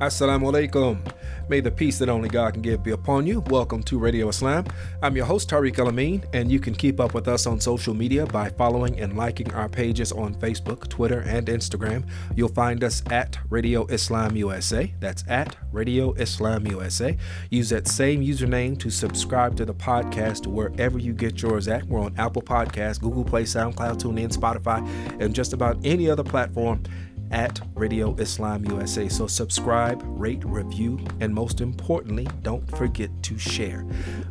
Assalamu alaikum. May the peace that only God can give be upon you. Welcome to Radio Islam. I'm your host, Tariq El Amin, and you can keep up with us on social media by following and liking our pages on Facebook, Twitter, and Instagram. You'll find us at Radio Islam USA. That's at Radio Islam USA. Use that same username to subscribe to the podcast wherever you get yours at. We're on Apple Podcasts, Google Play, SoundCloud, TuneIn, Spotify, and just about any other platform at Radio Islam USA. So subscribe, rate, review, and most importantly, don't forget to share.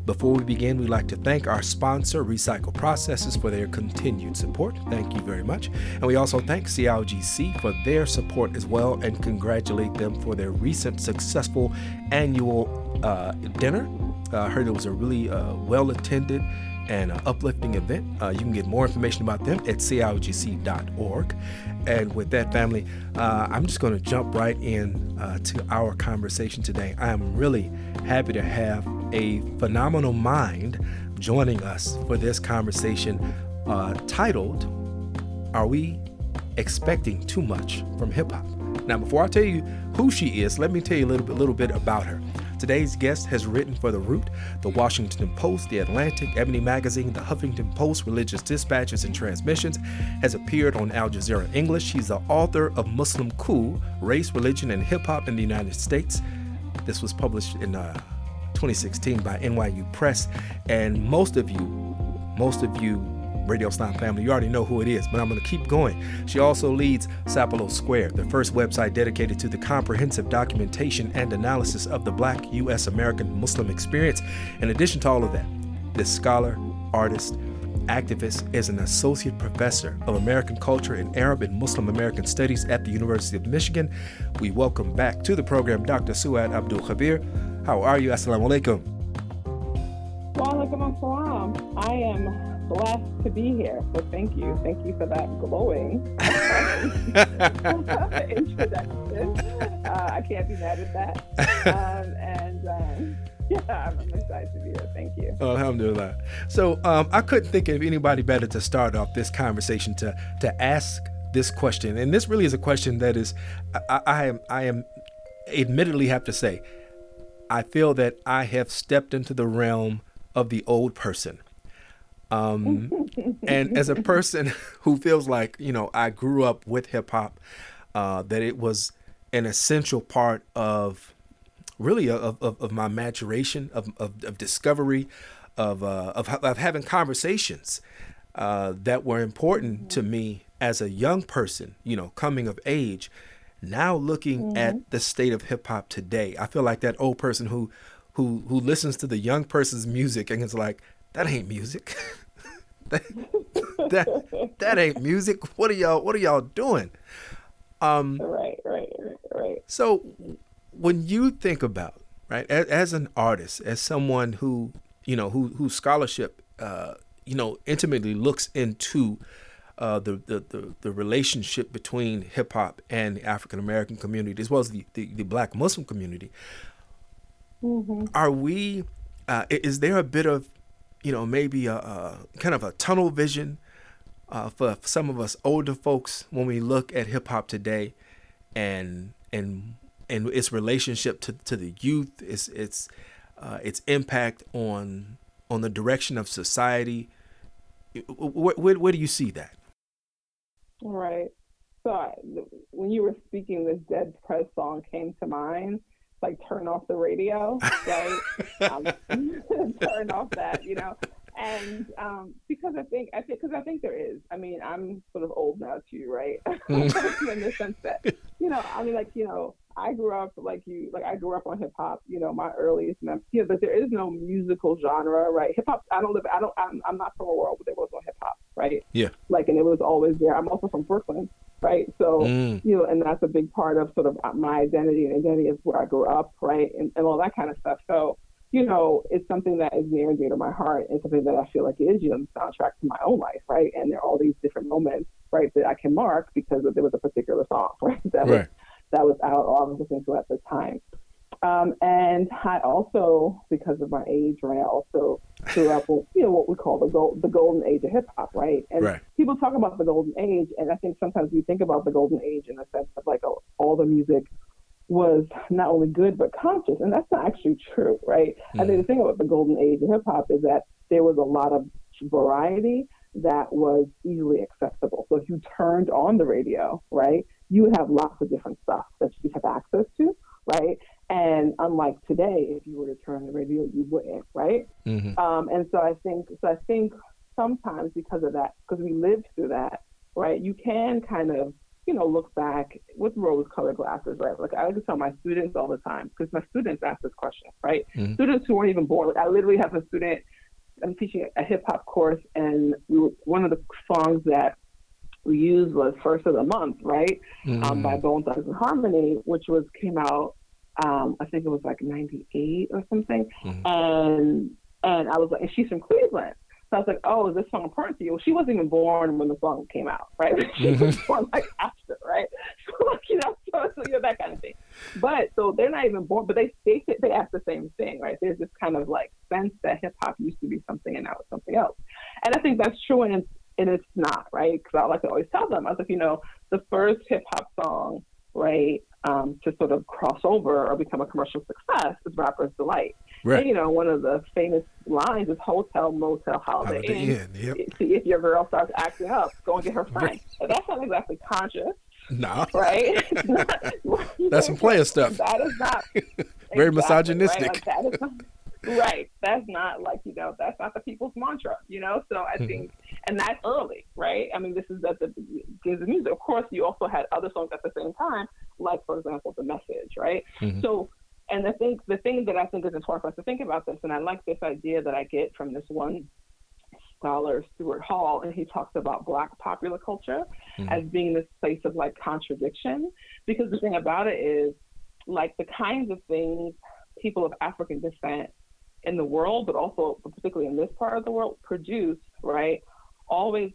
Before we begin, we'd like to thank our sponsor, Recycle Processes, for their continued support. Thank you very much. And we also thank CIOGC for their support as well and congratulate them for their recent successful annual uh, dinner. Uh, I heard it was a really uh, well attended and uh, uplifting event. Uh, you can get more information about them at ciogc.org. And with that, family, uh, I'm just going to jump right in uh, to our conversation today. I am really happy to have a phenomenal mind joining us for this conversation uh, titled, Are We Expecting Too Much from Hip Hop? Now, before I tell you who she is, let me tell you a little bit, little bit about her. Today's guest has written for The Root, The Washington Post, The Atlantic, Ebony Magazine, The Huffington Post, Religion Dispatches and Transmissions, has appeared on Al Jazeera English. He's the author of Muslim Cool Race, Religion, and Hip Hop in the United States. This was published in uh, 2016 by NYU Press. And most of you, most of you Radio Islam family. You already know who it is, but I'm going to keep going. She also leads Sapelo Square, the first website dedicated to the comprehensive documentation and analysis of the Black U.S. American Muslim experience. In addition to all of that, this scholar, artist, activist is an associate professor of American culture and Arab and Muslim American studies at the University of Michigan. We welcome back to the program Dr. Suad Abdul Khabeer. How are you? Assalamu alaikum. Wa alaikum assalam. I am blessed to be here. So thank you. Thank you for that glowing introduction. Uh, I can't be mad at that. Um, and um, yeah, I'm, excited to be here. Thank you. Alhamdulillah. So um, I couldn't think of anybody better to start off this conversation to to ask this question. And this really is a question that is, I, I am I am admittedly have to say, I feel that I have stepped into the realm of the old person. Um, and as a person who feels like, you know, I grew up with hip hop, uh, that it was an essential part of really of, of, of my maturation, of, of, of discovery, of, uh, of, of having conversations uh, that were important to me as a young person, you know, coming of age. Now looking mm-hmm. at the state of hip hop today, I feel like that old person who who who listens to the young person's music and is like, that ain't music. that, that that ain't music. What are y'all what are y'all doing? Um Right, right, right, right. So when you think about, right, as, as an artist, as someone who, you know, who whose scholarship uh, you know, intimately looks into uh, the, the, the, the, relationship between hip hop and the African American community, as well as the, the, the Black Muslim community. Mm-hmm. Are we, uh, is there a bit of you know, maybe a, a kind of a tunnel vision uh, for some of us older folks when we look at hip hop today, and and and its relationship to, to the youth, its its uh, its impact on on the direction of society. Where, where, where do you see that? Right. So I, when you were speaking, this Dead Prez song came to mind like turn off the radio, right? um, turn off that, you know. And um, because I think I think because I think there is. I mean, I'm sort of old now too, right? Mm. In the sense that, you know, I mean, like you know, I grew up like you, like I grew up on hip hop. You know, my earliest memories. You know, but there is no musical genre, right? Hip hop. I don't live. I don't. I'm, I'm not from a world where there was no hip hop, right? Yeah. Like, and it was always there. I'm also from Brooklyn, right? So, mm. you know, and that's a big part of sort of my identity and identity is where I grew up, right? And, and all that kind of stuff. So, you know, it's something that is near and dear to my heart. and something that I feel like is, you know, the soundtrack to my own life, right? And there are all these different moments, right, that I can mark because there was a particular song, right? That right. was that was out or I was listening to at the time. Um, and I also, because of my age, right, I also grew up with, you know, what we call the gold, the golden age of hip hop, right? And right. people talk about the golden age, and I think sometimes we think about the golden age in the sense of like oh, all the music was not only good but conscious, and that's not actually true, right? Mm. I think the thing about the golden age of hip hop is that there was a lot of variety that was easily accessible. So if you turned on the radio, right, you would have lots of different stuff that you have access to, right? And unlike today, if you were to turn the radio, you wouldn't, right? Mm-hmm. Um, and so I think, so I think sometimes because of that, because we lived through that, right, you can kind of, you know, look back with rose-colored glasses, right? Like I like to tell my students all the time, because my students ask this question, right? Mm-hmm. Students who weren't even born. Like I literally have a student. I'm teaching a hip hop course, and we were, one of the songs that we used was first of the Month," right, mm-hmm. um, by Bone Thugs-n-Harmony, which was came out um, I think it was like 98 or something. Mm-hmm. And and I was like, and she's from Cleveland. So I was like, oh, is this song important to you? Well, she wasn't even born when the song came out, right? she mm-hmm. was born like after, right? So like, you know, so, so you know, that kind of thing. But so they're not even born, but they they they ask the same thing, right? There's this kind of like sense that hip hop used to be something and now it's something else. And I think that's true and it's, and it's not, right? Because I like to always tell them, I was like, you know, the first hip hop song, right, um, to sort of cross over or become a commercial success is Rapper's Delight. Right. And, you know, one of the famous lines is Hotel, Motel, Holiday, Holiday Inn. Yep. See if your girl starts acting up, go and get her friend. Right. That's not exactly conscious. No. Right? That's some player stuff. That is not. Very exactly, misogynistic. Right? Like, that is not, right. That's not like, you know, that's not the people's mantra, you know? So I mm-hmm. think, and that's early, right? I mean, this is at the beginning of music. Of course, you also had other songs at the same time, like, for example, The Message, right? Mm-hmm. So, and I think the thing that I think is important for us to think about this, and I like this idea that I get from this one scholar, Stuart Hall, and he talks about Black popular culture mm-hmm. as being this place of like contradiction. Because the thing about it is, like, the kinds of things people of African descent in the world, but also particularly in this part of the world, produce, right? Always,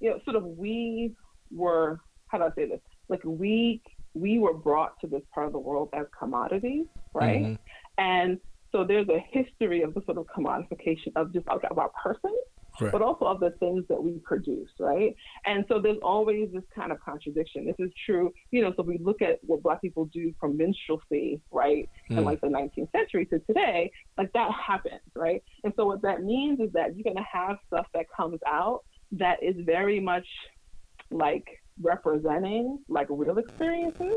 you know, sort of we were, how do I say this? Like we we were brought to this part of the world as commodities, right? Mm-hmm. And so there's a history of the sort of commodification of just of our persons, right. but also of the things that we produce, right? And so there's always this kind of contradiction. This is true, you know. So we look at what Black people do from minstrelsy, right, mm. in like the 19th century to today, like that happens, right? And so what that means is that you're going to have stuff that comes out that is very much like representing like real experiences,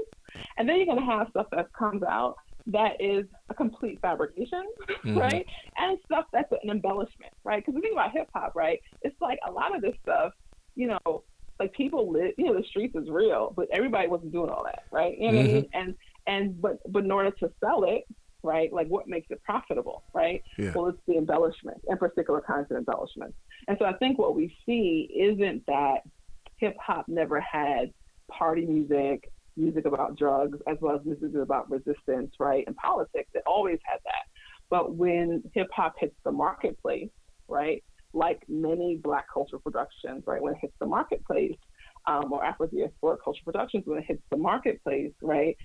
and then you're going to have stuff that comes out that is a complete fabrication, mm-hmm. right? And stuff that's an embellishment, right? Because the thing about hip hop, right, it's like a lot of this stuff, you know, like people live, you know, the streets is real, but everybody wasn't doing all that, right? You know mm-hmm. what I mean? Mm-hmm. And and but but in order to sell it, right, like what makes it profitable, right? Yeah. Well, it's the embellishment and particular kinds of embellishments. And so I think what we see isn't that hip hop never had party music music about drugs as well as music about resistance, right, and politics. It always had that. But when hip hop hits the marketplace, right, like many Black cultural productions, right, when it hits the marketplace, um, or Afro diaspora cultural productions, when it hits the marketplace, right,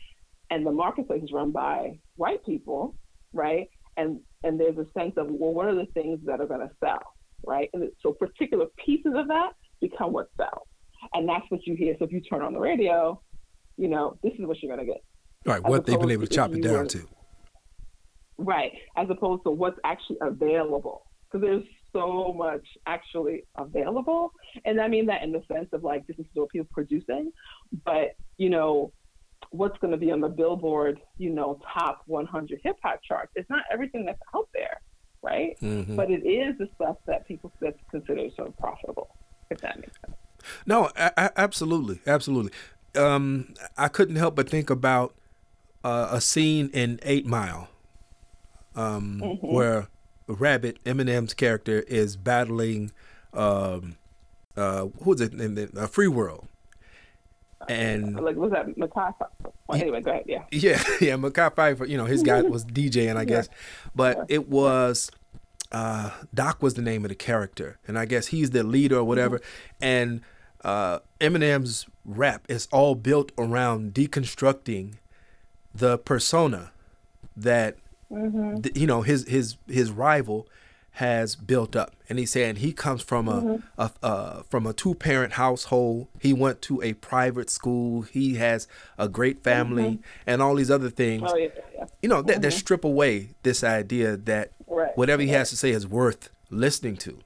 and the marketplace is run by white people, right, and and there's a sense of well, what are the things that are going to sell, right, and so particular pieces of that become what sells, and that's what you hear. So if you turn on the radio, you know, this is what you're going to get. Right, what they've been able to chop it down were, to. Right, as opposed to what's actually available. Because there's so much actually available. And I mean that in the sense of like, this is what people producing. But, you know, what's going to be on the Billboard, you know, top 100 hip hop charts. It's not everything that's out there, right? Mm-hmm. But it is the stuff that people consider sort of profitable, if that makes sense. No, a- absolutely, absolutely um, I couldn't help but think about uh, a scene in Eight Mile, um, mm-hmm. where Rabbit Eminem's character is battling, um, uh, who's it in the uh, Free World, and like was that Mekhi? Well, anyway, go ahead. Yeah. Yeah, yeah. Phifer, you know, his guy was DJing, I guess, but yeah. it was uh, Doc was the name of the character, and I guess he's the leader or whatever, mm-hmm. and uh, Eminem's rap is all built around deconstructing the persona that mm-hmm. th- you know his his his rival has built up. And he's saying he comes from a, Mhm. a uh, from a two parent household. He went to a private school. He has a great family and all these other things. Oh yeah, yeah. You know that, that strip away this idea that Right. whatever he has to say is worth listening to.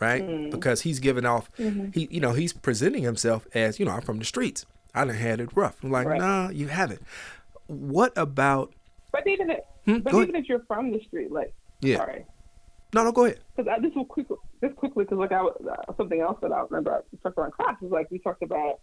Right? Mm-hmm. Because he's giving off he you know, he's presenting himself as, you know, I'm from the streets. I done had it rough. I'm like, Right. nah, you haven't. What about But even if, Hmm, but go even if you're from the street, like, Yeah. sorry, No, no, go ahead. because just will quickly, just quickly, because like I was uh, something else that I remember I talked about in class is like we talked about,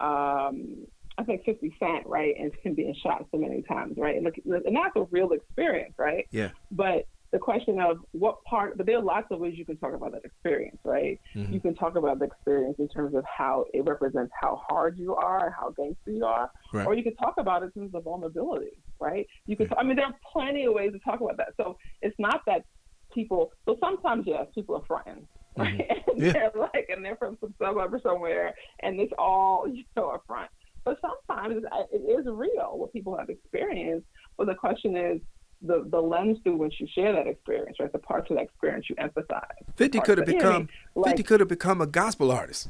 um, I think Fifty Cent, right, and him being shot so many times, right, and look, and that's a real experience, right. Yeah. But the question of what part, but there are lots of ways you can talk about that experience, right? Mhm. You can talk about the experience in terms of how it represents how hard you are, how gangster you are, Right. or you can talk about it in terms of vulnerability, right? You can, I mean, there are plenty of ways to talk about that. So it's not that people. So sometimes, yes, people are frightened, right? And Yeah. they're like, and they're from some suburb or somewhere, and it's all you know a front. But sometimes it is real what people have experienced. But the question is the the lens through which you share that experience, right? The parts of that experience you emphasize. 50 could have that- you know what I become? Like- 50 could have become a gospel artist.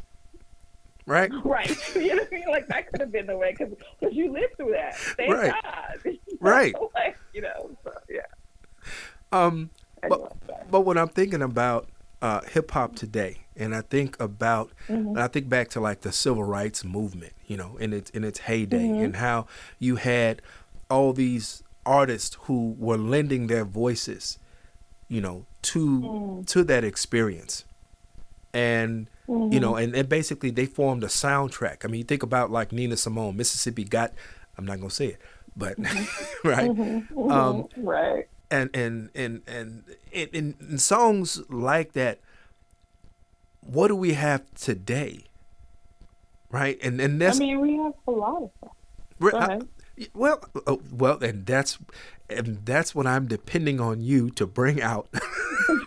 Right? Right. you know what I mean? Like that could have been the way because you lived through that. Thank Right. God. You know? Right. Like, you know, so, yeah. Um Anyway, but, but when I'm thinking about uh, hip hop today, and I think about, and I think back to like the civil rights movement, you know, in its in its heyday, and how you had all these artists who were lending their voices, you know, to mm. to that experience, and you know, mm-hmm. and, and basically they formed a soundtrack. I mean, you think about like Nina Simone, Mississippi got, I'm not gonna say it, but mm-hmm. right, mm-hmm. um, right. and and and and in, in, in songs like that what do we have today? Right? And and I mean, we have a lot of stuff. re- I-. well oh, well and that's and that's what i'm depending on you to bring out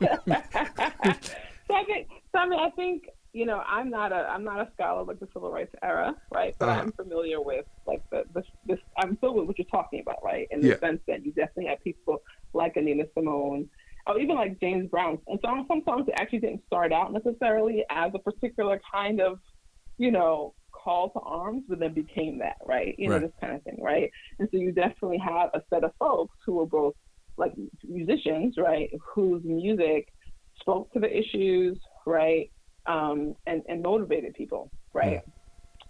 so I think, so I mean, I think you know, I'm not a I'm not a scholar like the civil rights era, right? But Uh-huh. I'm familiar with like the, the this. I'm familiar with what you're talking about, right? In the Yeah. sense that you definitely have people like a Nina Simone, or even like James Brown, and some some songs that actually didn't start out necessarily as a particular kind of, you know, call to arms, but then became that, right? You know, Right. this kind of thing, right? And so you definitely have a set of folks who are both like musicians, right, whose music spoke to the issues, right, um, and, and motivated people, right,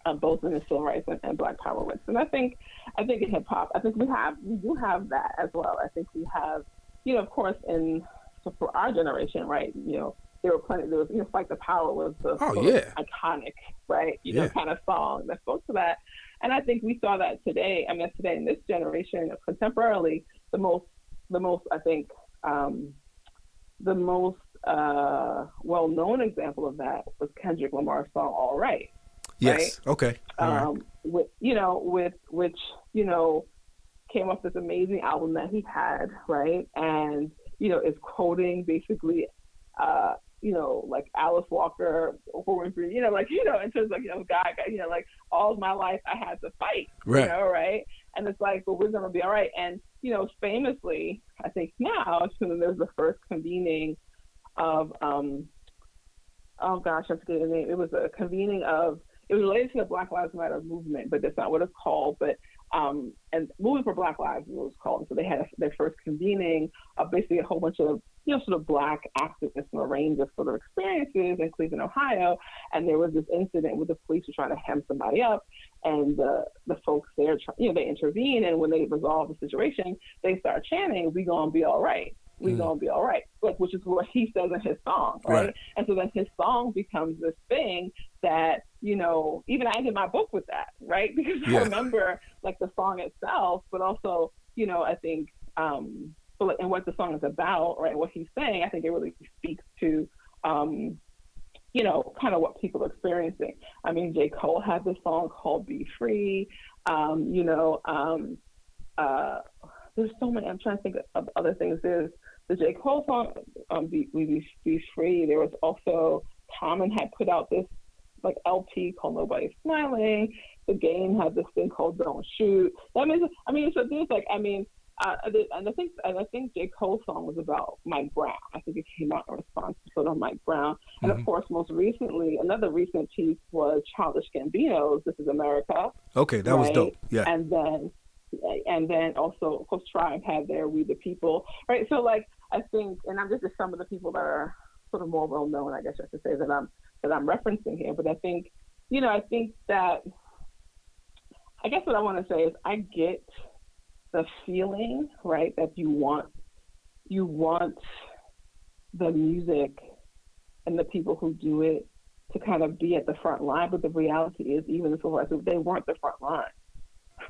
um, both in the civil rights and, and Black Power movements. And I think, I think in hip hop, I think we have, we do have that as well. I think we have, you know, of course, in so for our generation, right, you know, there were plenty. There was, you know, "Fight the Power" was the Oh, yeah. iconic, right, you Yeah. know, kind of song that spoke to that. And I think we saw that today. I mean, today in this generation, contemporarily, the most, the most, I think, um, the most uh, well-known example of that was Kendrick Lamar's song "All Right." yes okay all right. um, with you know, with which you know came off this amazing album that he had, right? And you know, is quoting basically, uh, you know, like Alice Walker, Oprah Winfrey, you know, like you know, in terms of you know, God, God, you know, like all of my life I had to fight, Right. you know, right? And it's like, but we're gonna be all right. And you know, famously, I think now, so there's the first convening of um, oh gosh, I forget the name. It was a convening of it was related to the Black Lives Matter movement, but that's not what it's called. But um, and moving for Black Lives was what it was called. So they had their first convening of basically a whole bunch of you know sort of Black activists from a range of sort of experiences in Cleveland, Ohio. And there was this incident where the police were trying to hem somebody up, and the the folks there, you know, they intervene, and when they resolve the situation, they start chanting, "We gonna be all right." We Mm. gonna be all right, like which is what he says in his song, right? Right. And so then his song becomes this thing that, you know, even I ended my book with that, right? Because Yeah. I remember like the song itself, but also, you know, I think, um, so, like, and what the song is about, right? What he's saying, I think it really speaks to, um, you know, kind of what people are experiencing. I mean, J. Cole had this song called Be Free. Um, you know, um, uh, there's so many. I'm trying to think of other things. There's the J. Cole song, um, Be, Be, Be Free. There was also Common had put out this like LP called Nobody's Smiling. The game had this thing called Don't Shoot. That means, I mean, so there's like, I mean, uh, and I think and I think J Cole's song was about Mike Brown. I think it came out in response to sort of Mike Brown, and mm-hmm. of course, most recently, another recent piece was Childish Gambino's "This Is America." Okay, that right? was dope. Yeah, and then and then also of course Tribe had their "We the People," right? So like I think, and I'm just some of the people that are sort of more well known, I guess I should say that I'm that I'm referencing here. But I think, you know, I think that I guess what I want to say is I get the feeling, right, that you want you want the music and the people who do it to kind of be at the front line, but the reality is even the civil rights they weren't the front line.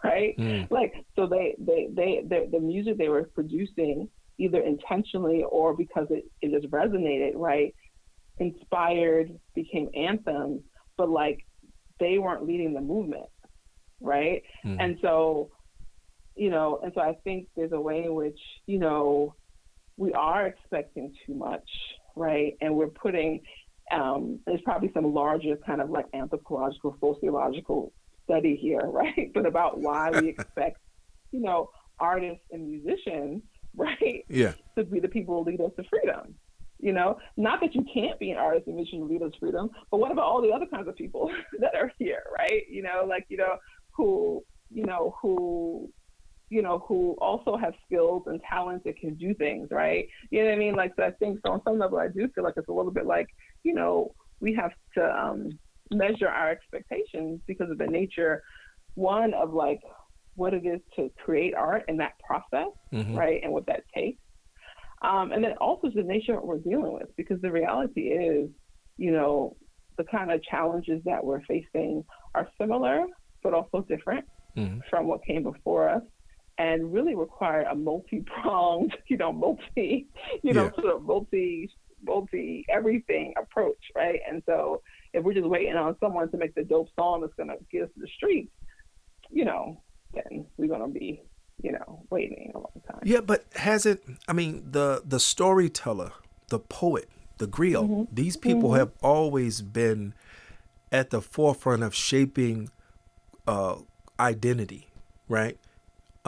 Right? Mm. Like so they, they, they, they the music they were producing either intentionally or because it, it just resonated, right? Inspired became anthems, but like they weren't leading the movement, right? Mm. And so, you know, and so I think there's a way in which, you know, we are expecting too much, right? And we're putting, um, there's probably some larger kind of like anthropological, sociological study here, right? But about why we expect, you know, artists and musicians right? Yeah. To be the people who lead us to freedom. You know, not that you can't be an artist and mission lead us freedom, but what about all the other kinds of people that are here, right? You know, like you know, who you know who you know who also have skills and talents that can do things, right? You know what I mean? Like so, I think so on some level, I do feel like it's a little bit like you know we have to um, measure our expectations because of the nature, one of like what it is to create art and that process, mm-hmm. right, and what that takes. Um, and then also the nature of what we're dealing with, because the reality is, you know, the kind of challenges that we're facing are similar, but also different mm-hmm. from what came before us, and really require a multi-pronged, you know, multi, you know, sort of multi, multi everything approach, right? And so if we're just waiting on someone to make the dope song that's going to get us to the streets, you know, then we're gonna be, you know, waiting a long time. Yeah, but has it? I mean, the the storyteller, the poet, the griot. Mm-hmm. These people mm-hmm. have always been at the forefront of shaping uh, identity, right?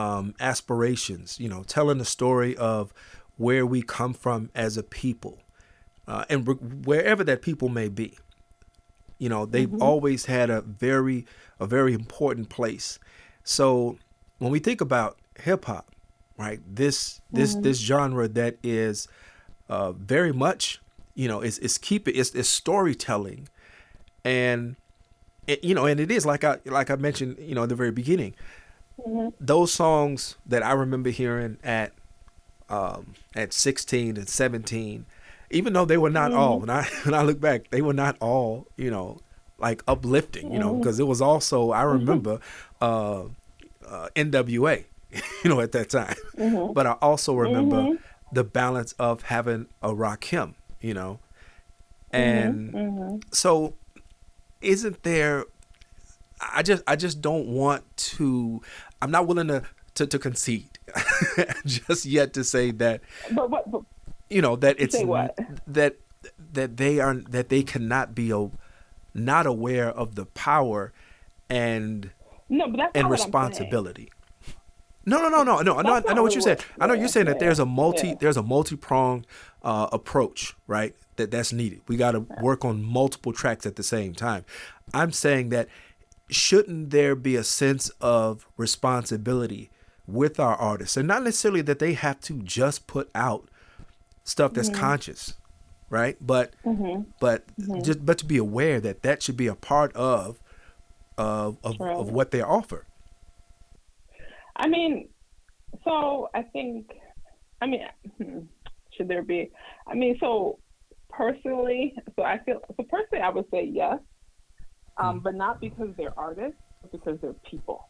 Um, aspirations. You know, telling the story of where we come from as a people, uh, and re- wherever that people may be. You know, they've mm-hmm. always had a very a very important place so when we think about hip hop, right, this this mm-hmm. this genre that is uh, very much, you know, is is keeping it's, it's storytelling, and it, you know, and it is like I like I mentioned, you know, in the very beginning, mm-hmm. those songs that I remember hearing at um, at 16 and 17, even though they were not mm-hmm. all, when I when I look back, they were not all, you know, like uplifting, you know, because mm-hmm. it was also I mm-hmm. remember uh, uh, NWA, you know, at that time. But I also remember the balance of having a Rakim, you know, and so isn't there? I just I just don't want to. I'm not willing to to, to concede just yet to say that. But what? But, you know that it's that that they are that they cannot be a, not aware of the power and no, but that's and responsibility. No, no, no, no, no. I know, I know what you're saying. I know you're saying that there's a multi, yeah. there's a multi-pronged uh, approach, right? That that's needed. We got to work on multiple tracks at the same time. I'm saying that shouldn't there be a sense of responsibility with our artists, and not necessarily that they have to just put out stuff that's mm-hmm. conscious, right? But mm-hmm. but mm-hmm. just but to be aware that that should be a part of of of, of what they offer? I mean, so I think, I mean, should there be? I mean, so personally, so I feel so personally, I would say yes, um, mm. but not because they're artists, but because they're people.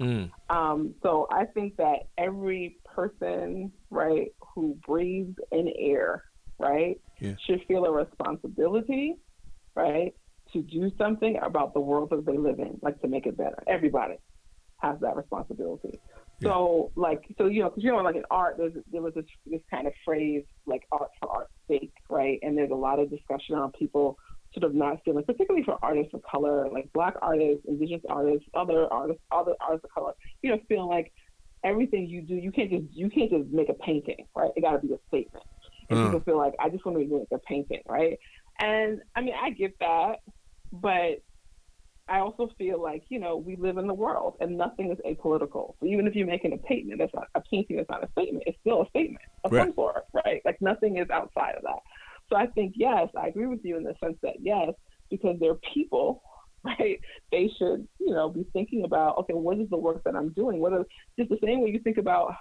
Mm. Um, so I think that every person, right, who breathes in air, right, yeah. should feel a responsibility, right, to do something about the world that they live in, like to make it better. Everybody has that responsibility. Yeah. So, like, so you know, because you know, like in art, there's there was this this kind of phrase like art for art's sake, right? And there's a lot of discussion on people sort of not feeling, particularly for artists of color, like black artists, indigenous artists, other artists, other artists of color, you know, feeling like everything you do, you can't just you can't just make a painting, right? It got to be a statement. And uh. people feel like I just want to make a painting, right? And I mean, I get that, but I also feel like you know we live in the world and nothing is apolitical. So even if you're making a painting that's not a painting that's not a statement, it's still a statement of right. some sort, right? Like nothing is outside of that. So I think yes, I agree with you in the sense that yes, because they're people, right? They should you know be thinking about okay, what is the work that I'm doing? What are just the same way you think about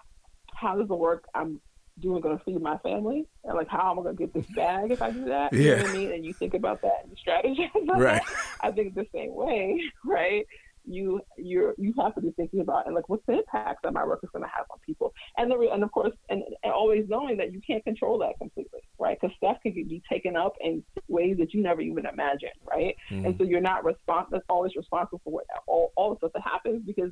how does the work I'm doing going to feed my family and like how am I going to get this bag if I do that? Yeah. You know what I mean? And you think about that and strategize. Right. I think the same way, right? You you you have to be thinking about and like what's the impact that my work is going to have on people, and the and of course and, and always knowing that you can't control that completely, right? Because stuff can be taken up in ways that you never even imagined, right? Mm. And so you're not responsible always responsible for what all all the stuff that happens because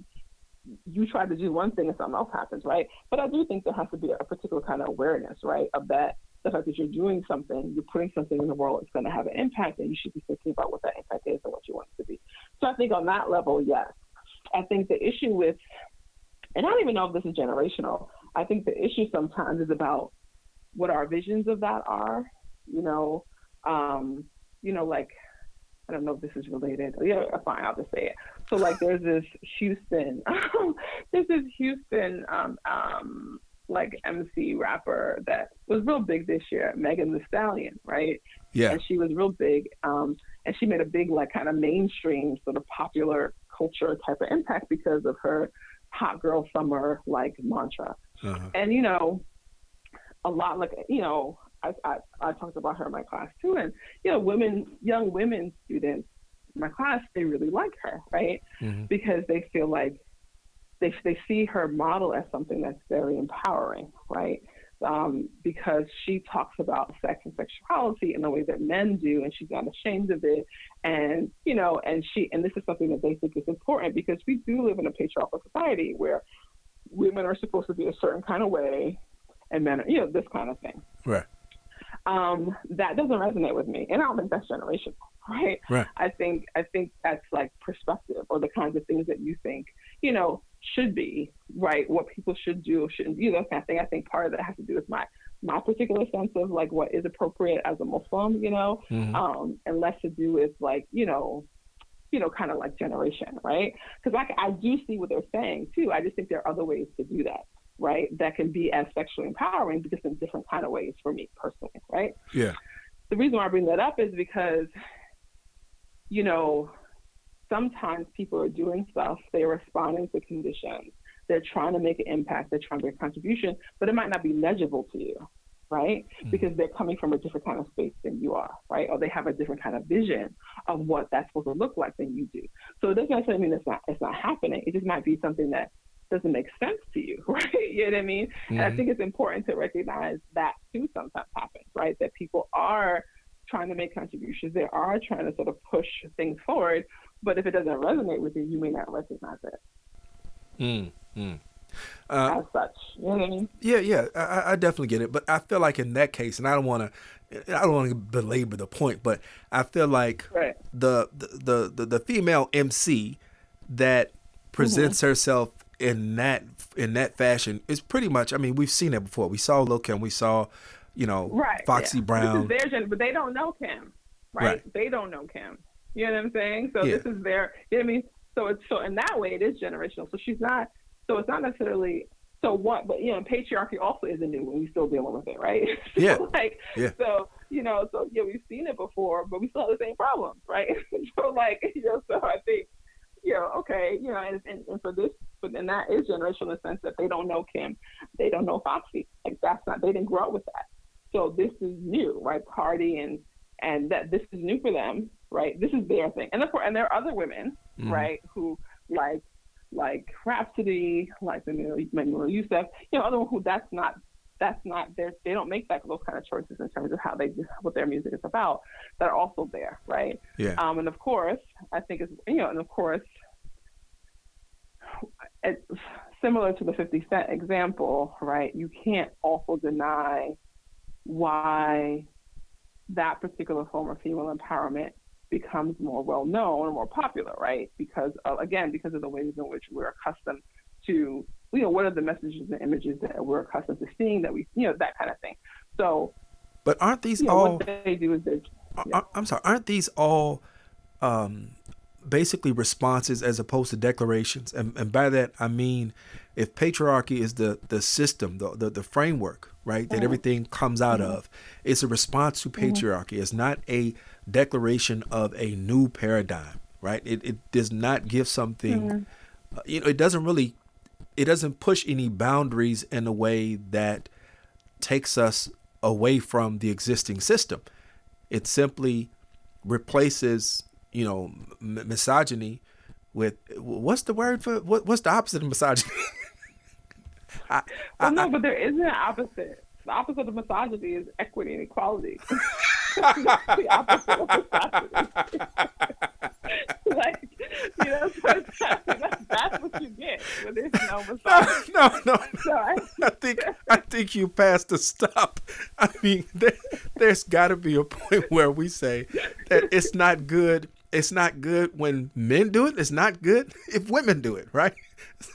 you try to do one thing and something else happens, right? But I do think there has to be a particular kind of awareness, right, of that the fact that you're doing something, you're putting something in the world that's going to have an impact, and you should be thinking about what that impact is and what you want it to be. So I think on that level, yes. I think the issue with, and I don't even know if this is generational. I think the issue sometimes is about what our visions of that are. You know, um, you know, like I don't know if this is related. Yeah, fine, I'll just say it. So like, there's this Houston, there's this Houston, um, um, like MC rapper that was real big this year, Megan Thee Stallion, right? Yeah. And she was real big, um, and she made a big like kind of mainstream sort of popular culture type of impact because of her hot girl summer like mantra. Uh-huh. And you know, a lot like you know I, I, I talked about her in my class too, and you know, women, young women students in my class, they really like her, right? Mm-hmm. Because they feel like they they see her model as something that's very empowering, right? Um, because she talks about sex and sexuality in the way that men do, and she's not ashamed of it. And you know, and she and this is something that they think is important because we do live in a patriarchal society where women are supposed to be a certain kind of way, and men are, you know, this kind of thing. Right um, that doesn't resonate with me, and I don't think that's generational, right? Right. I think I think that's like perspective or the kinds of things that you think, you know, should be right. What people should do or shouldn't do, that kind of thing. I think part of that has to do with my my particular sense of like what is appropriate as a Muslim, you know, mm-hmm. um, and less to do with like you know you know, kind of like generation, right? Because I, I do see what they're saying too. I just think there are other ways to do that right, that can be as sexually empowering because in different kind of ways for me personally, right? Yeah. The reason why I bring that up is because, you know, sometimes people are doing stuff, they're responding to conditions, they're trying to make an impact, they're trying to make a contribution, but it might not be legible to you, right? Mm-hmm. Because they're coming from a different kind of space than you are, right? Or they have a different kind of vision of what that's supposed to look like than you do. So it doesn't necessarily mean it's not it's not happening. It just might be something that doesn't make sense to you, right? You know what I mean? Mm-hmm. And I mm-hmm. think it's important to recognize that too sometimes happens, right? That people are trying to make contributions, they are trying to sort of push things forward, but if it doesn't resonate with you, you may not recognize it. Mm-hmm. Uh, As such, you know what I mean? Yeah, yeah, I, I definitely get it, but I feel like in that case, and I don't want to, I don't want to belabor the point, but I feel like right. the, the the the female MC that presents mm-hmm. herself in that in that fashion is pretty much. I mean, we've seen it before. We saw Lil Kim. We saw, you know, right, Foxy yeah. Brown. This is their but they don't know Kim, right? right? They don't know Kim. You know what I'm saying? So yeah. this is their. You know what I mean? So it's so in that way it is generational. So she's not. So it's not necessarily. So what? But you know, patriarchy also isn't new, and we still dealing with it, right? Yeah. like yeah. so you know, so yeah, we've seen it before, but we still have the same problems, right? so like you know, so I think you know, okay, you know, and, and, and for this, but then that is generational in the sense that they don't know Kim, they don't know Foxy. Like that's not, they didn't grow up with that. So this is new, right? Cardi and and that this is new for them, right? This is their thing, and of course, and there are other women, mm-hmm. right, who like like Rapsody, like the Manuel Yusuf, you know, other one who that's not that's not their they don't make that those kind of choices in terms of how they what their music is about that are also there right? Yeah. Um and of course i think it's you know and of course it's similar to the 50 cent example right? You can't also deny why that particular form of female empowerment becomes more well known or more popular right? Because of, again because of the ways in which we're accustomed to you know, what are the messages and images that we're accustomed to seeing that we, you know, that kind of thing. So, but aren't these you know, all? What they do is they. Yeah. I'm sorry. Aren't these all um, basically responses as opposed to declarations? And, and by that I mean, if patriarchy is the the system, the the, the framework, right, that mm-hmm. everything comes out mm-hmm. of, it's a response to mm-hmm. patriarchy. Mm-hmm. It's not a declaration of a new paradigm, right? It it does not give something. Uh, you know, it doesn't really. It doesn't push any boundaries in a way that takes us away from the existing system. It simply replaces, you know, m- misogyny with what's the word for what, what's the opposite of misogyny? I, well, I, no, but there isn't an opposite. The opposite of misogyny is equity and equality. the opposite of misogyny. like, you know, that's, that's what you get when there's no misogyny. No, no, no. So I, I think I think you passed the stop. I mean, there, there's got to be a point where we say that it's not good. It's not good when men do it. It's not good if women do it, right?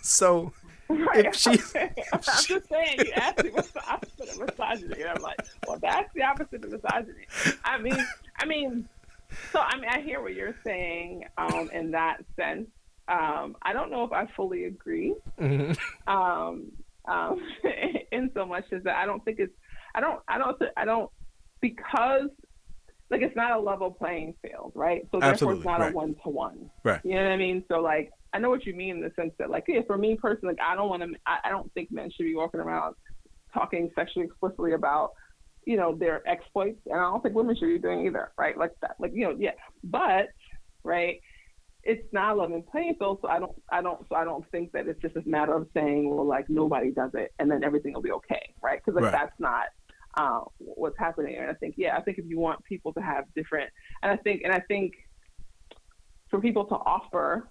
So Right. If she's, I'm just saying, you asked me what's the opposite of misogyny, and I'm like, well, that's the opposite of misogyny. I mean, I mean, so I mean, I hear what you're saying um, in that sense. Um, I don't know if I fully agree. Mm-hmm. Um, um in so much as that I don't think it's, I don't, I don't, I don't, because like it's not a level playing field, right? So therefore, Absolutely. it's not right. a one to one. Right. You know what I mean? So like, I know what you mean in the sense that, like, yeah, for me personally, like, I don't want to. I, I don't think men should be walking around talking sexually explicitly about, you know, their exploits, and I don't think women should be doing either, right? Like that, like you know, yeah. But, right, it's not loving playing field, so I don't, I don't, so I don't think that it's just a matter of saying, well, like nobody does it, and then everything will be okay, right? Because like right. that's not uh, what's happening. And I think, yeah, I think if you want people to have different, and I think, and I think for people to offer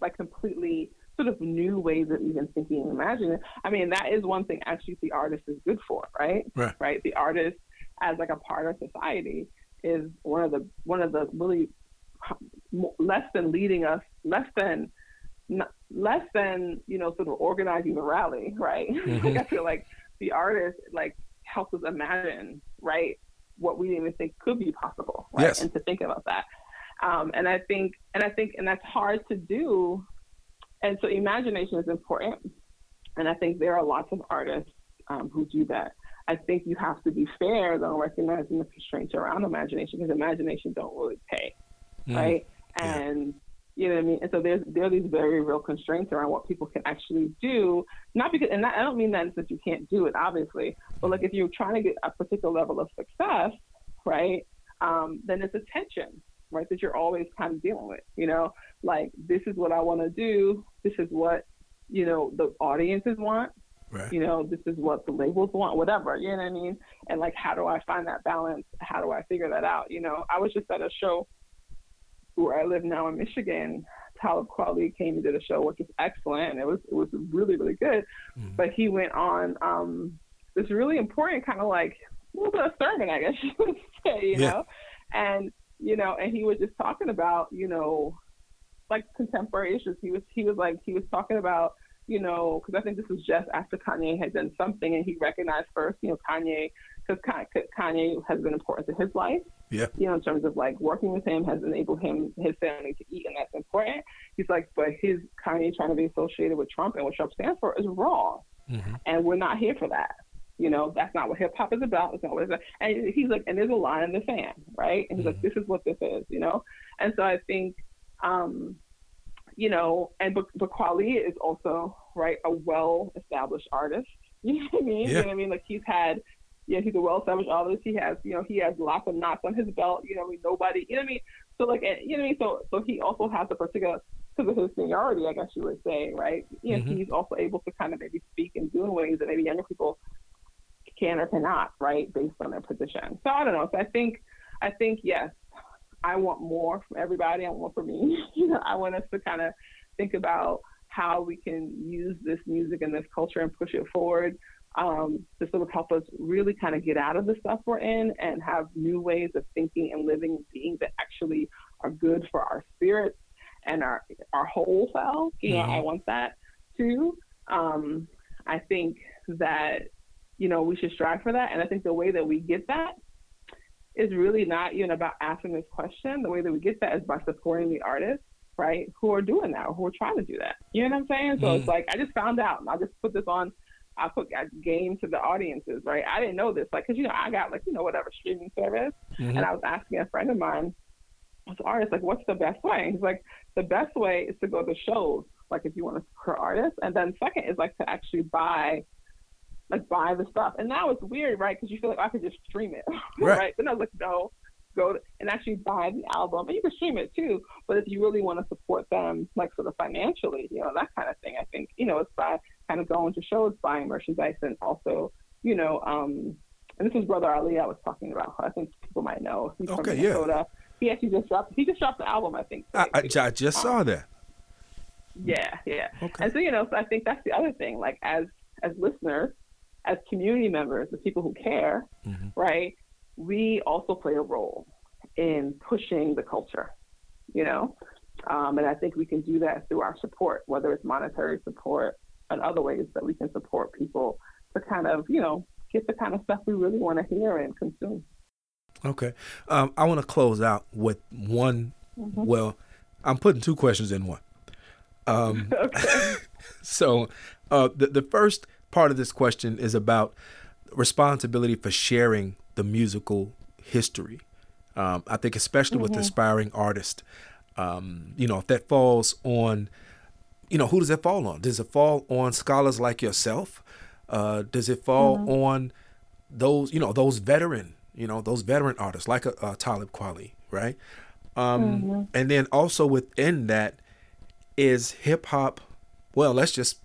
like completely sort of new ways of even thinking and imagining. I mean, that is one thing actually the artist is good for, right? Right. Right. The artist as like a part of society is one of the one of the really less than leading us, less than less than you know sort of organizing the rally, right? Mm-hmm. like I feel like the artist like helps us imagine, right, what we didn't even think could be possible, right? Yes. And to think about that. Um, and I think, and I think, and that's hard to do. And so imagination is important. And I think there are lots of artists um, who do that. I think you have to be fair though, recognizing the constraints around imagination because imagination don't really pay, mm. right? Yeah. And you know what I mean. And so there's there are these very real constraints around what people can actually do. Not because, and I don't mean that that you can't do it, obviously, but like if you're trying to get a particular level of success, right? Um, then it's a tension, right? That you're always kind of dealing with, you know, like this is what I want to do. This is what, you know, the audiences want. Right. You know, this is what the labels want, whatever. You know what I mean? And like, how do I find that balance? How do I figure that out? You know, I was just at a show where I live now in Michigan. Talib Kweli came and did a show, which was excellent. It was it was really really good. Mm. But he went on um, this really important kind of like a little bit of sermon, I guess you would say, you yeah. know. And you know, and he was just talking about, you know, like contemporary issues. He was he was like he was talking about, you know, because I think this was just after Kanye had done something, and he recognized first, you know, Kanye because Kanye has been important to his life. Yeah. You know, in terms of like working with him has enabled him his family to eat, and that's important. He's like, but his Kanye trying to be associated with Trump and what Trump stands for is wrong, mm-hmm. and we're not here for that. You know, that's not what hip hop is about. It's not what it's about. And he's like, and there's a line in the sand, right? And he's mm-hmm. like, this is what this is, you know? And so I think, um, you know, and but, but Kweli is also, right, a well established artist. You know what I mean? Yeah. You know what I mean? Like he's had, yeah, he's a well established artist. He has, you know, he has lots of knots on his belt. You know, I mean, nobody, you know what I mean? So like, and, you know what I mean? So so he also has a particular because of his seniority, I guess you would say, right? You know, mm-hmm. he's also able to kind of maybe speak and do in ways that maybe younger people can or cannot, right, based on their position. So I don't know. So I think, I think yes, I want more from everybody. I want more from me. you know, I want us to kind of think about how we can use this music and this culture and push it forward um, to sort of help us really kind of get out of the stuff we're in and have new ways of thinking and living and being that actually are good for our spirits and our our whole selves. You know, mm-hmm. I want that too. Um, I think that you know we should strive for that, and I think the way that we get that is really not even about asking this question. The way that we get that is by supporting the artists, right, who are doing that, or who are trying to do that. You know what I'm saying? So mm. it's like I just found out, and I just put this on. I put a game to the audiences, right? I didn't know this, like, cause you know I got like you know whatever streaming service, mm-hmm. and I was asking a friend of mine, this artist, like, what's the best way? And he's like, the best way is to go to shows, like if you want to support artists, and then second is like to actually buy like buy the stuff. And now it's weird, right? Because you feel like I could just stream it, right? right? Then I was like, no, go to, and actually buy the album, and you can stream it too. But if you really want to support them, like sort of financially, you know, that kind of thing, I think you know, it's by kind of going to shows, buying merchandise, and also, you know, um, and this is Brother Ali I was talking about. I think people might know. He's okay, from Minnesota. Yeah. He actually just dropped. He just dropped the album, I think. I, I, I just um, saw that. Yeah, yeah. Okay. And so you know, so I think that's the other thing. Like as as listeners, as community members, as people who care, mm-hmm. right? We also play a role in pushing the culture, you know? Um, and I think we can do that through our support, whether it's monetary support and other ways that we can support people to kind of, you know, get the kind of stuff we really want to hear and consume. Okay. Um, I want to close out with one. Mm-hmm. Well, I'm putting two questions in one. Um, so, uh, the the first part of this question is about responsibility for sharing the musical history. Um, I think, especially mm-hmm. with aspiring artists, um, you know, if that falls on, you know, who does it fall on? Does it fall on scholars like yourself? Uh, does it fall mm-hmm. on those, you know, those veteran, you know, those veteran artists like a, a Talib Kweli, right? Um, mm-hmm. And then also within that is hip hop. Well, let's just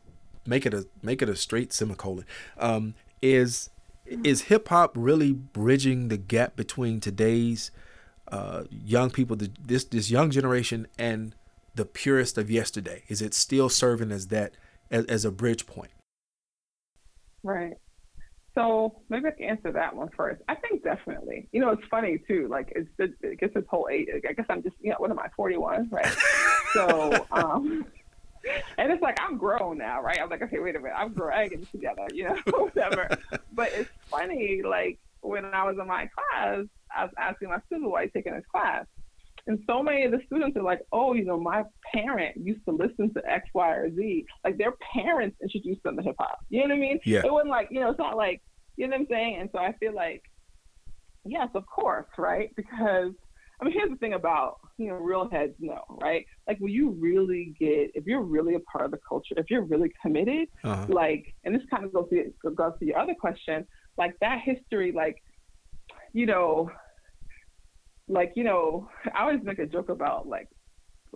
make it a make it a straight semicolon. Um, is is hip hop really bridging the gap between today's uh, young people, the, this this young generation, and the purest of yesterday? Is it still serving as that as, as a bridge point? Right. So maybe I can answer that one first. I think definitely. You know, it's funny too. Like it's it gets this whole age. I guess I'm just you know what am I 41, right? so um, and it's like I'm grown now, right? I'm like, okay, wait a minute, I'm dragging together, you know, whatever. but it's funny, like when I was in my class, I was asking my student why he's taking this class. And so many of the students are like, oh, you know, my parent used to listen to X, Y, or Z. Like their parents introduced them to hip hop. You know what I mean? Yeah. It wasn't like, you know, it's not like, you know what I'm saying? And so I feel like, yes, of course, right? Because I mean, here's the thing about you know real heads know, right? Like when you really get, if you're really a part of the culture, if you're really committed, uh-huh. like, and this kind of goes to goes to your other question, like that history, like, you know, like you know, I always make a joke about like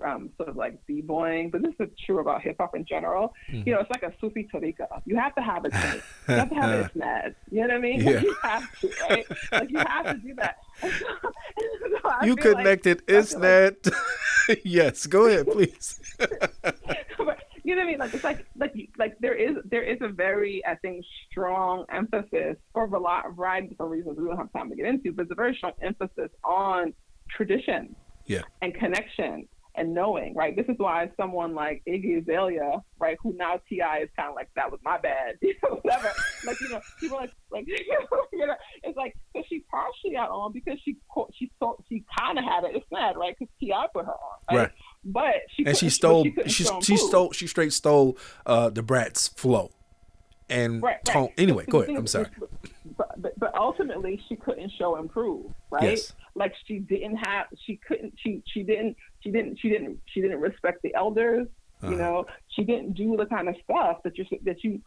um, sort of like b-boying, but this is true about hip hop in general. Mm-hmm. You know, it's like a Sufi tarika. You have to have a tape. You have to have a snaz. You know what I mean? Yeah. you have to, right? like you have to do that. so you connected like, isnad. Like, yes, go ahead, please. but, you know what I mean? Like it's like like like there is there is a very I think strong emphasis for a lot of variety of different reasons we don't have time to get into, but it's a very strong emphasis on tradition yeah. and connection and knowing, right? This is why someone like Iggy Azalea, right, who now T.I. is kind of like that was my bad, you know, whatever. like you know, people like like you know, it's like so she partially got on because she she so she kind of had it. It's sad, right? Because T.I. put her on, right? right. But she and she stole she she, she stole she straight stole uh, Da Brat's flow and right, tone. Right. Anyway, go ahead. I'm sorry. But, but, but ultimately, she couldn't show improve, right? Yes. Like she didn't have, she couldn't, she she didn't, she didn't, she didn't, she didn't respect the elders. Uh-huh. You know, she didn't do the kind of stuff that you that you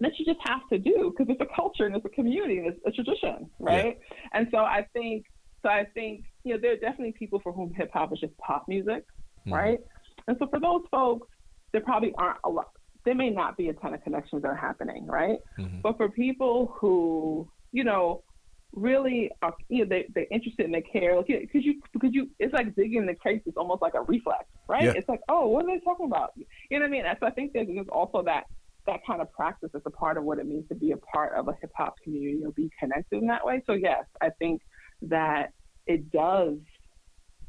that you just have to do because it's a culture and it's a community and it's a tradition, right? Yeah. And so I think, so I think, you know, there are definitely people for whom hip hop is just pop music, mm-hmm. right? And so for those folks, there probably aren't a lot there may not be a ton of connections that are happening, right? Mm-hmm. But for people who, you know, really are, you know, they, they're interested and they care, like, because you, because you, it's like digging the crates is almost like a reflex, right? Yeah. It's like, oh, what are they talking about? You know what I mean? So I think there's, there's also that, that kind of practice is a part of what it means to be a part of a hip hop community or be connected in that way. So yes, I think that it does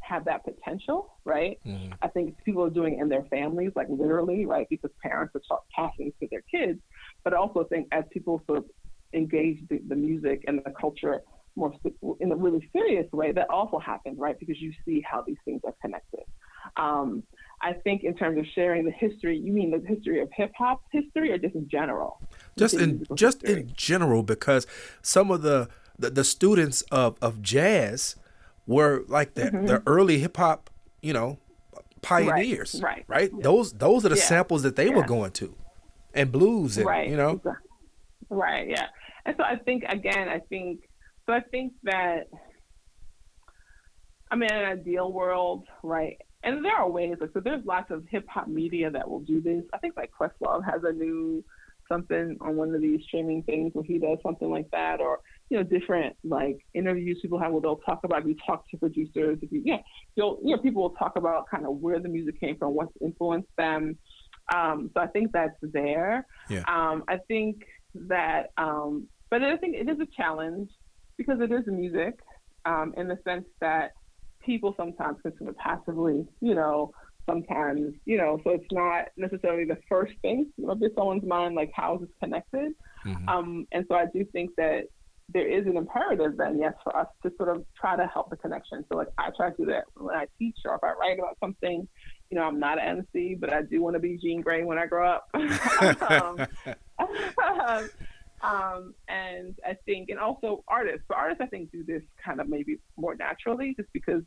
have that potential, right? Mm-hmm. I think people are doing it in their families, like literally, right? Because parents are passing to their kids. But I also think as people sort of engage the, the music and the culture more in a really serious way, that also happens, right? Because you see how these things are connected. Um, I think in terms of sharing the history, you mean the history of hip hop history, or just in general? Just in just history? in general, because some of the the, the students of, of jazz were like the, mm-hmm. the early hip hop, you know, pioneers. Right. Right. right? Those those are the yeah. samples that they yeah. were going to, and blues, and right. you know. Right. Yeah. And so I think again, I think so. I think that. I mean, in an ideal world, right? And there are ways. Like, so there's lots of hip hop media that will do this. I think like Questlove has a new something on one of these streaming things where he does something like that, or you know, different like interviews people have where they'll talk about, if you talk to producers, if you, yeah, you'll, you know, people will talk about kind of where the music came from, what's influenced them. Um, so I think that's there. Yeah. Um, I think that, um, but I think it is a challenge because it is music um, in the sense that people sometimes consume it passively, you know, sometimes, you know, so it's not necessarily the first thing of someone's mind, like how is this connected? Mm-hmm. Um, and so I do think that there is an imperative then, yes, for us to sort of try to help the connection. So like I try to do that when I teach or if I write about something, you know, I'm not an MC, but I do want to be Jean Grae when I grow up. um, um, and I think, and also artists. So artists, I think, do this kind of maybe more naturally, just because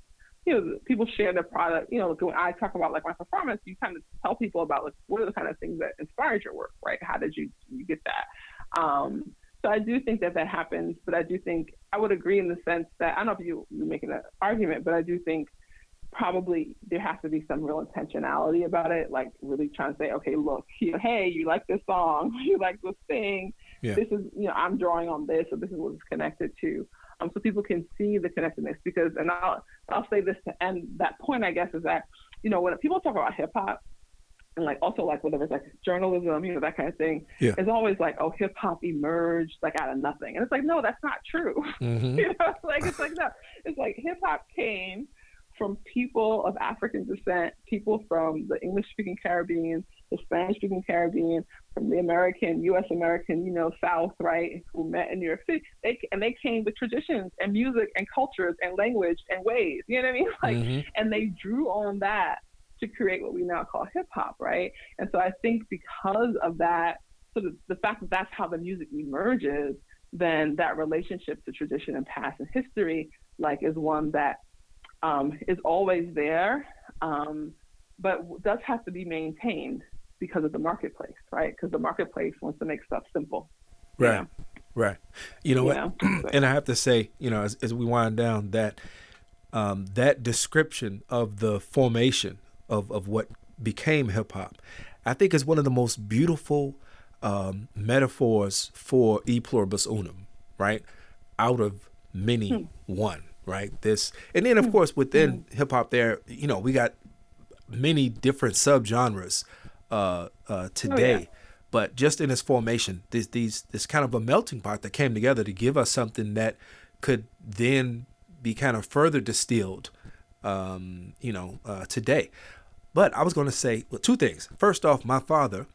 you know people share their product. You know, when I talk about like my performance, you kind of tell people about like what are the kind of things that inspired your work, right? How did you you get that? Um, so I do think that that happens, but I do think I would agree in the sense that I don't know if you, you're making an argument, but I do think probably there has to be some real intentionality about it, like really trying to say, okay, look, you know, hey, you like this song, you like this thing, yeah. this is, you know, I'm drawing on this, or this is what it's connected to. Um, so people can see the connectedness because, and I'll, I'll say this to end that point, I guess, is that, you know, when people talk about hip hop, and like also like whatever it's like journalism, you know, that kind of thing. Yeah. It's always like, oh, hip hop emerged like out of nothing. And it's like, no, that's not true. Mm-hmm. you know, like it's like no. It's like hip hop came from people of African descent, people from the English speaking Caribbean, the Spanish speaking Caribbean, from the American, US American, you know, South, right, who met in New York City. They and they came with traditions and music and cultures and language and ways. You know what I mean? Like mm-hmm. and they drew on that to create what we now call hip hop, right? And so I think because of that, sort of the fact that that's how the music emerges, then that relationship to tradition and past and history, like, is one that um, is always there, um, but does have to be maintained because of the marketplace, right? Because the marketplace wants to make stuff simple. Right. Right. You know what? and I have to say, you know, as, as we wind down, that um, that description of the formation of, of what became hip hop, I think is one of the most beautiful um, metaphors for e pluribus unum, right? Out of many, hmm. one, right? This, and then of hmm. course within hmm. hip hop, there, you know, we got many different subgenres uh, uh, today. Oh, yeah. But just in its formation, this these this kind of a melting pot that came together to give us something that could then be kind of further distilled, um, you know, uh, today. But I was going to say well, two things. First off, my father,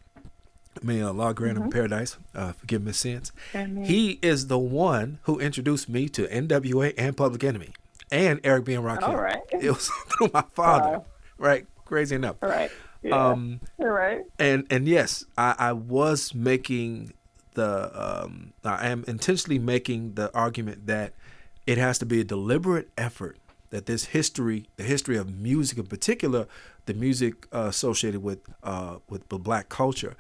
may Allah grant mm-hmm. him paradise, uh, forgive my sins. Amen. He is the one who introduced me to NWA and Public Enemy and Eric B. and. All right. It was through my father, wow. right? Crazy enough. All right. Yeah. Um, All right. And and yes, I, I was making the um, I am intentionally making the argument that it has to be a deliberate effort that this history, the history of music in particular, the music uh, associated with uh, with the black culture,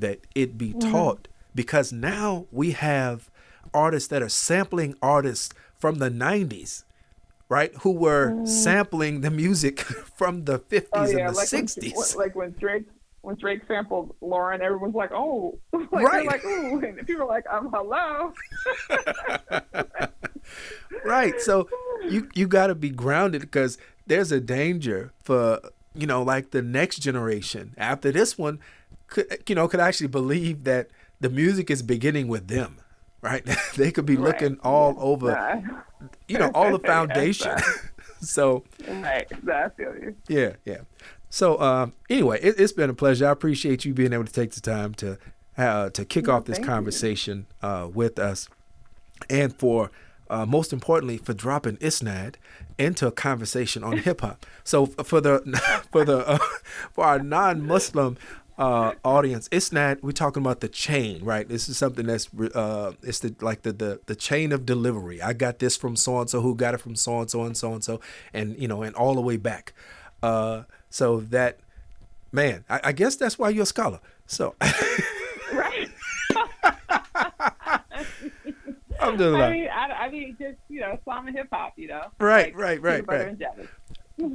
that it be mm-hmm. taught because now we have artists that are sampling artists from the 90s right who were mm. sampling the music from the 50s oh, yeah. and the like 60s when, like when drake when Drake sampled Lauryn, everyone's like, "Oh, like, right?" Like, "Ooh," and people are like, "Um, hello." right. So you you got to be grounded because there's a danger for you know like the next generation after this one could you know could actually believe that the music is beginning with them right they could be right. looking all over you know all the foundation so right, I feel you. Yeah, yeah. So um, anyway, it, has been a pleasure. I appreciate you being able to take the time to uh, to kick off this conversation uh, with us, and for uh, most importantly for dropping Isnad into a conversation on hip hop. So for the for the uh, for our non-Muslim uh, audience, not. we're talking about the chain, right? This is something that's uh, it's the like the, the the chain of delivery. I got this from so and so, who got it from so and so and so and so, and you know, and all the way back. Uh, so that man, I, I guess that's why you're a scholar. So. right. I'm doing I mean, I, I, mean, just you know, Islam and hip hop, you know. Right, like, right, right, right.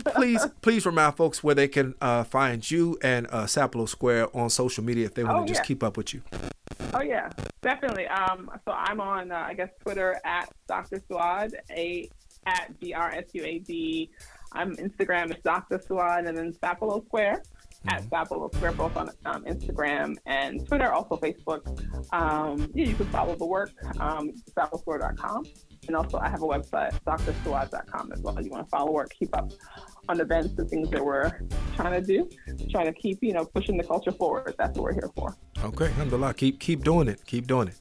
Please, please remind folks where they can uh, find you and uh, Sapelo Square on social media if they want to oh, just yeah. keep up with you. Oh yeah, definitely. Um, so I'm on, uh, I guess, Twitter at Dr. Suad, a at D R S U A D. I'm Instagram is Dr. Suad, and then Sapelo Square at Sapelo Square, both on um, Instagram and Twitter, also Facebook. Um, yeah, you can follow the work, um, sapelosquare.com. And also, I have a website, drsuad.com as well. You want to follow work, keep up on events and things that we're trying to do, trying to keep, you know, pushing the culture forward. That's what we're here for. Okay, alhamdulillah. Keep, keep doing it. Keep doing it.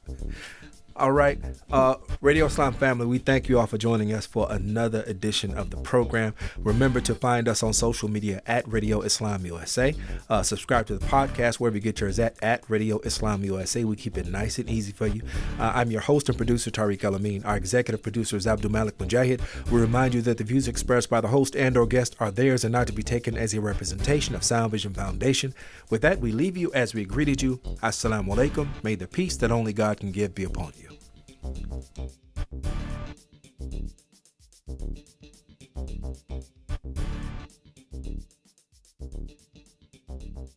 All right. Uh, Radio Islam family, we thank you all for joining us for another edition of the program. Remember to find us on social media at Radio Islam USA. Uh, subscribe to the podcast wherever you get yours at, at Radio Islam USA. We keep it nice and easy for you. Uh, I'm your host and producer, Tariq El Amin. Our executive producer is Abdul Malik Mujahid. We remind you that the views expressed by the host and or guest are theirs and not to be taken as a representation of Sound Vision Foundation. With that, we leave you as we greeted you. Assalamu alaikum. May the peace that only God can give be upon you. Thank you.